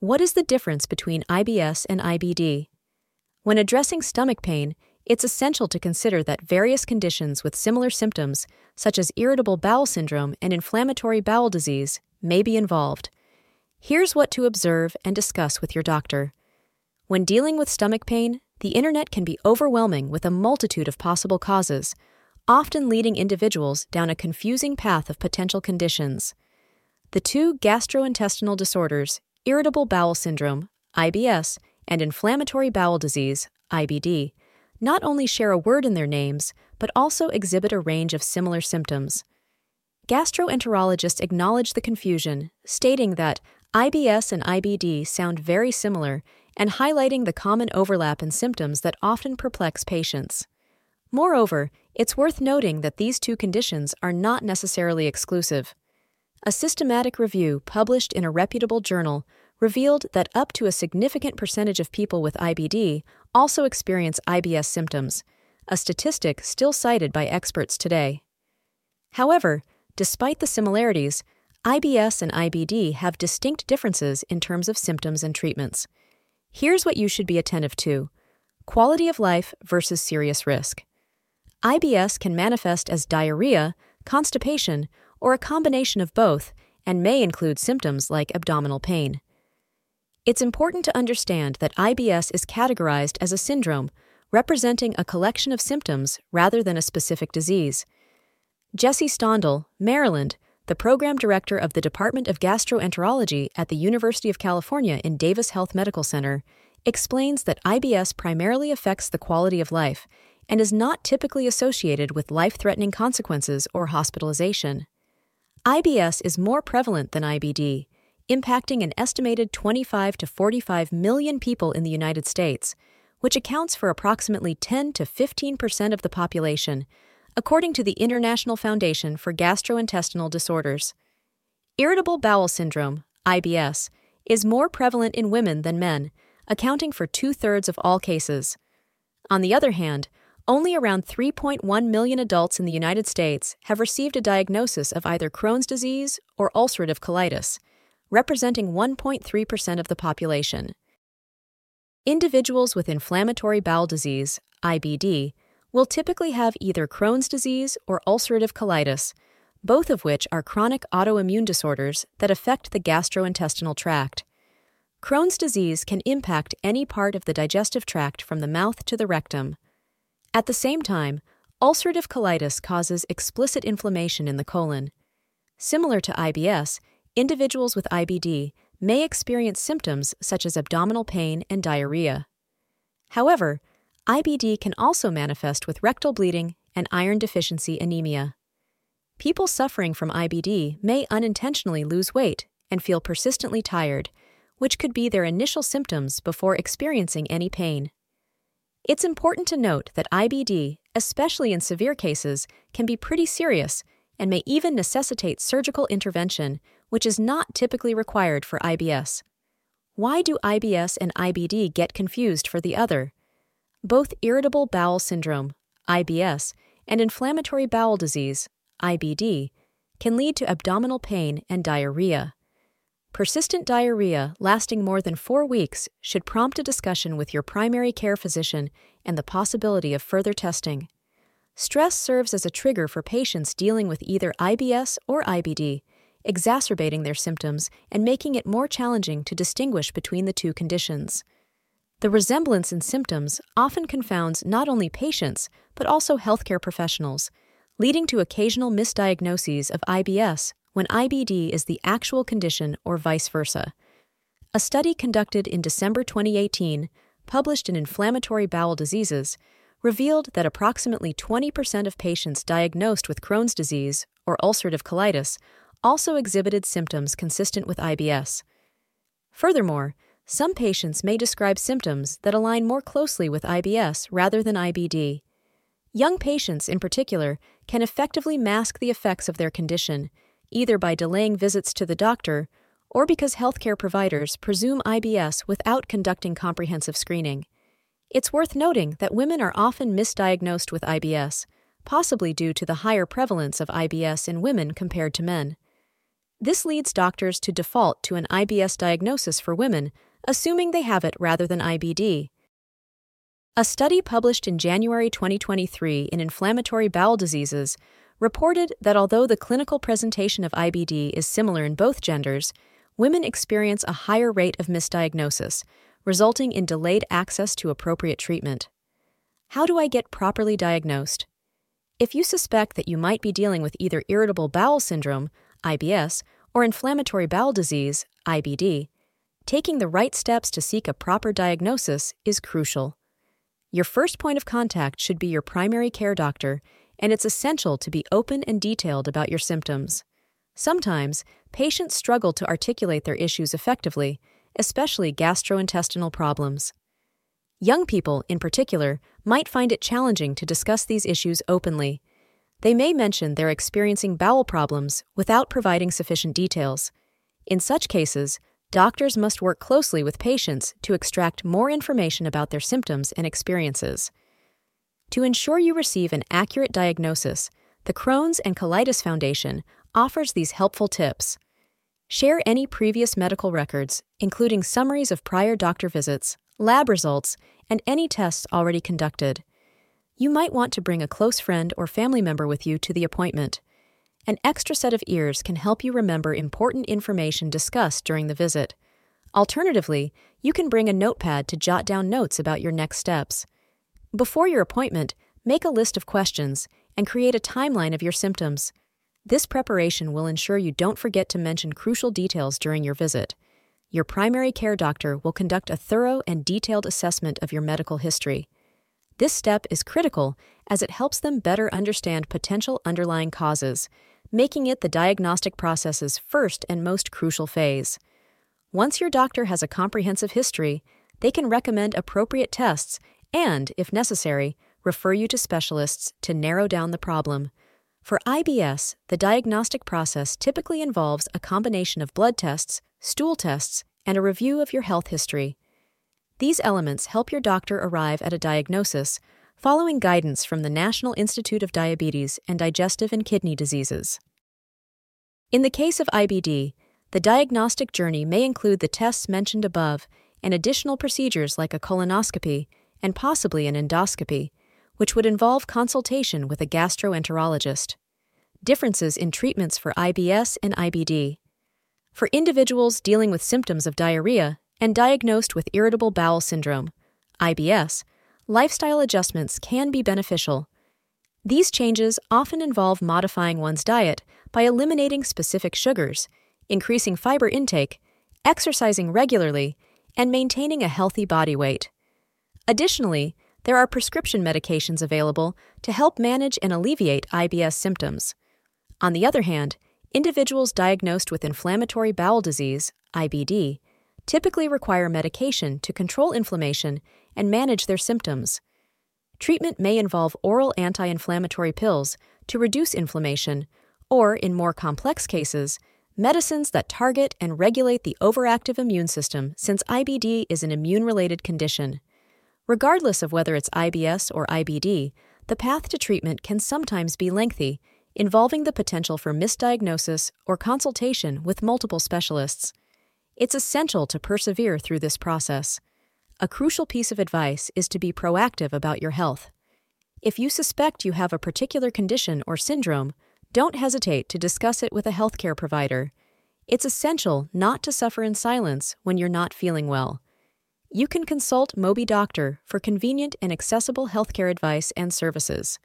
What is the difference between IBS and IBD? When addressing stomach pain, it's essential to consider that various conditions with similar symptoms, such as irritable bowel syndrome and inflammatory bowel disease, may be involved. Here's what to observe and discuss with your doctor. When dealing with stomach pain, the internet can be overwhelming with a multitude of possible causes, often leading individuals down a confusing path of potential conditions. The two gastrointestinal disorders, irritable bowel syndrome, IBS, and inflammatory bowel disease, IBD, not only share a word in their names, but also exhibit a range of similar symptoms. Gastroenterologists acknowledge the confusion, stating that IBS and IBD sound very similar and highlighting the common overlap in symptoms that often perplex patients. Moreover, it's worth noting that these two conditions are not necessarily exclusive. A systematic review published in a reputable journal revealed that up to a significant percentage of people with IBD also experience IBS symptoms, a statistic still cited by experts today. However, despite the similarities, IBS and IBD have distinct differences in terms of symptoms and treatments. Here's what you should be attentive to quality of life versus serious risk. IBS can manifest as diarrhea, constipation, or a combination of both, and may include symptoms like abdominal pain. It's important to understand that IBS is categorized as a syndrome, representing a collection of symptoms rather than a specific disease. Jesse Stondell, Maryland, the program director of the Department of Gastroenterology at the University of California in Davis Health Medical Center, explains that IBS primarily affects the quality of life and is not typically associated with life threatening consequences or hospitalization. IBS is more prevalent than IBD, impacting an estimated 25 to 45 million people in the United States, which accounts for approximately 10 to 15 percent of the population, according to the International Foundation for Gastrointestinal Disorders. Irritable bowel syndrome, IBS, is more prevalent in women than men, accounting for two thirds of all cases. On the other hand, only around 3.1 million adults in the United States have received a diagnosis of either Crohn's disease or ulcerative colitis, representing 1.3% of the population. Individuals with inflammatory bowel disease, IBD, will typically have either Crohn's disease or ulcerative colitis, both of which are chronic autoimmune disorders that affect the gastrointestinal tract. Crohn's disease can impact any part of the digestive tract from the mouth to the rectum. At the same time, ulcerative colitis causes explicit inflammation in the colon. Similar to IBS, individuals with IBD may experience symptoms such as abdominal pain and diarrhea. However, IBD can also manifest with rectal bleeding and iron deficiency anemia. People suffering from IBD may unintentionally lose weight and feel persistently tired, which could be their initial symptoms before experiencing any pain. It's important to note that IBD, especially in severe cases, can be pretty serious and may even necessitate surgical intervention which is not typically required for IBS. Why do IBS and IBD get confused for the other? Both irritable bowel syndrome, IBS, and inflammatory bowel disease, IBD, can lead to abdominal pain and diarrhea. Persistent diarrhea lasting more than four weeks should prompt a discussion with your primary care physician and the possibility of further testing. Stress serves as a trigger for patients dealing with either IBS or IBD exacerbating their symptoms and making it more challenging to distinguish between the two conditions. The resemblance in symptoms often confounds not only patients, but also healthcare professionals, leading to occasional misdiagnoses of IBS when IBD is the actual condition or vice versa. A study conducted in December 2018, published in Inflammatory Bowel Diseases, revealed that approximately 20% of patients diagnosed with Crohn's disease or ulcerative colitis also exhibited symptoms consistent with IBS. Furthermore, some patients may describe symptoms that align more closely with IBS rather than IBD. Young patients, in particular, can effectively mask the effects of their condition, either by delaying visits to the doctor or because healthcare providers presume IBS without conducting comprehensive screening. It's worth noting that women are often misdiagnosed with IBS, possibly due to the higher prevalence of IBS in women compared to men. This leads doctors to default to an IBS diagnosis for women, assuming they have it rather than IBD. A study published in January 2023 in Inflammatory Bowel Diseases reported that although the clinical presentation of IBD is similar in both genders, women experience a higher rate of misdiagnosis, resulting in delayed access to appropriate treatment. How do I get properly diagnosed? If you suspect that you might be dealing with either irritable bowel syndrome, IBS, or inflammatory bowel disease, IBD, taking the right steps to seek a proper diagnosis is crucial. Your first point of contact should be your primary care doctor, and it's essential to be open and detailed about your symptoms. Sometimes, patients struggle to articulate their issues effectively, especially gastrointestinal problems. Young people, in particular, might find it challenging to discuss these issues openly. They may mention they're experiencing bowel problems without providing sufficient details. In such cases, doctors must work closely with patients to extract more information about their symptoms and experiences. To ensure you receive an accurate diagnosis, the Crohn's and Colitis Foundation offers these helpful tips. Share any previous medical records, including summaries of prior doctor visits, lab results, and any tests already conducted. You might want to bring a close friend or family member with you to the appointment. An extra set of ears can help you remember important information discussed during the visit. Alternatively, you can bring a notepad to jot down notes about your next steps. Before your appointment, make a list of questions and create a timeline of your symptoms. This preparation will ensure you don't forget to mention crucial details during your visit. Your primary care doctor will conduct a thorough and detailed assessment of your medical history. This step is critical as it helps them better understand potential underlying causes, making it the diagnostic process's first and most crucial phase. Once your doctor has a comprehensive history, they can recommend appropriate tests and, if necessary, refer you to specialists to narrow down the problem. For IBS, the diagnostic process typically involves a combination of blood tests, stool tests, and a review of your health history. These elements help your doctor arrive at a diagnosis following guidance from the National Institute of Diabetes and Digestive and Kidney Diseases. In the case of IBD, the diagnostic journey may include the tests mentioned above and additional procedures like a colonoscopy and possibly an endoscopy which would involve consultation with a gastroenterologist. Differences in treatments for IBS and IBD. For individuals dealing with symptoms of diarrhea and diagnosed with irritable bowel syndrome, IBS, lifestyle adjustments can be beneficial. These changes often involve modifying one's diet by eliminating specific sugars, increasing fiber intake, exercising regularly, and maintaining a healthy body weight. Additionally, there are prescription medications available to help manage and alleviate IBS symptoms. On the other hand, individuals diagnosed with inflammatory bowel disease, IBD, typically require medication to control inflammation and manage their symptoms. Treatment may involve oral anti inflammatory pills to reduce inflammation, or, in more complex cases, medicines that target and regulate the overactive immune system since IBD is an immune related condition. Regardless of whether it's IBS or IBD, the path to treatment can sometimes be lengthy, involving the potential for misdiagnosis or consultation with multiple specialists. It's essential to persevere through this process. A crucial piece of advice is to be proactive about your health. If you suspect you have a particular condition or syndrome, don't hesitate to discuss it with a healthcare provider. It's essential not to suffer in silence when you're not feeling well you can consult MobiDoctor for convenient and accessible healthcare advice and services.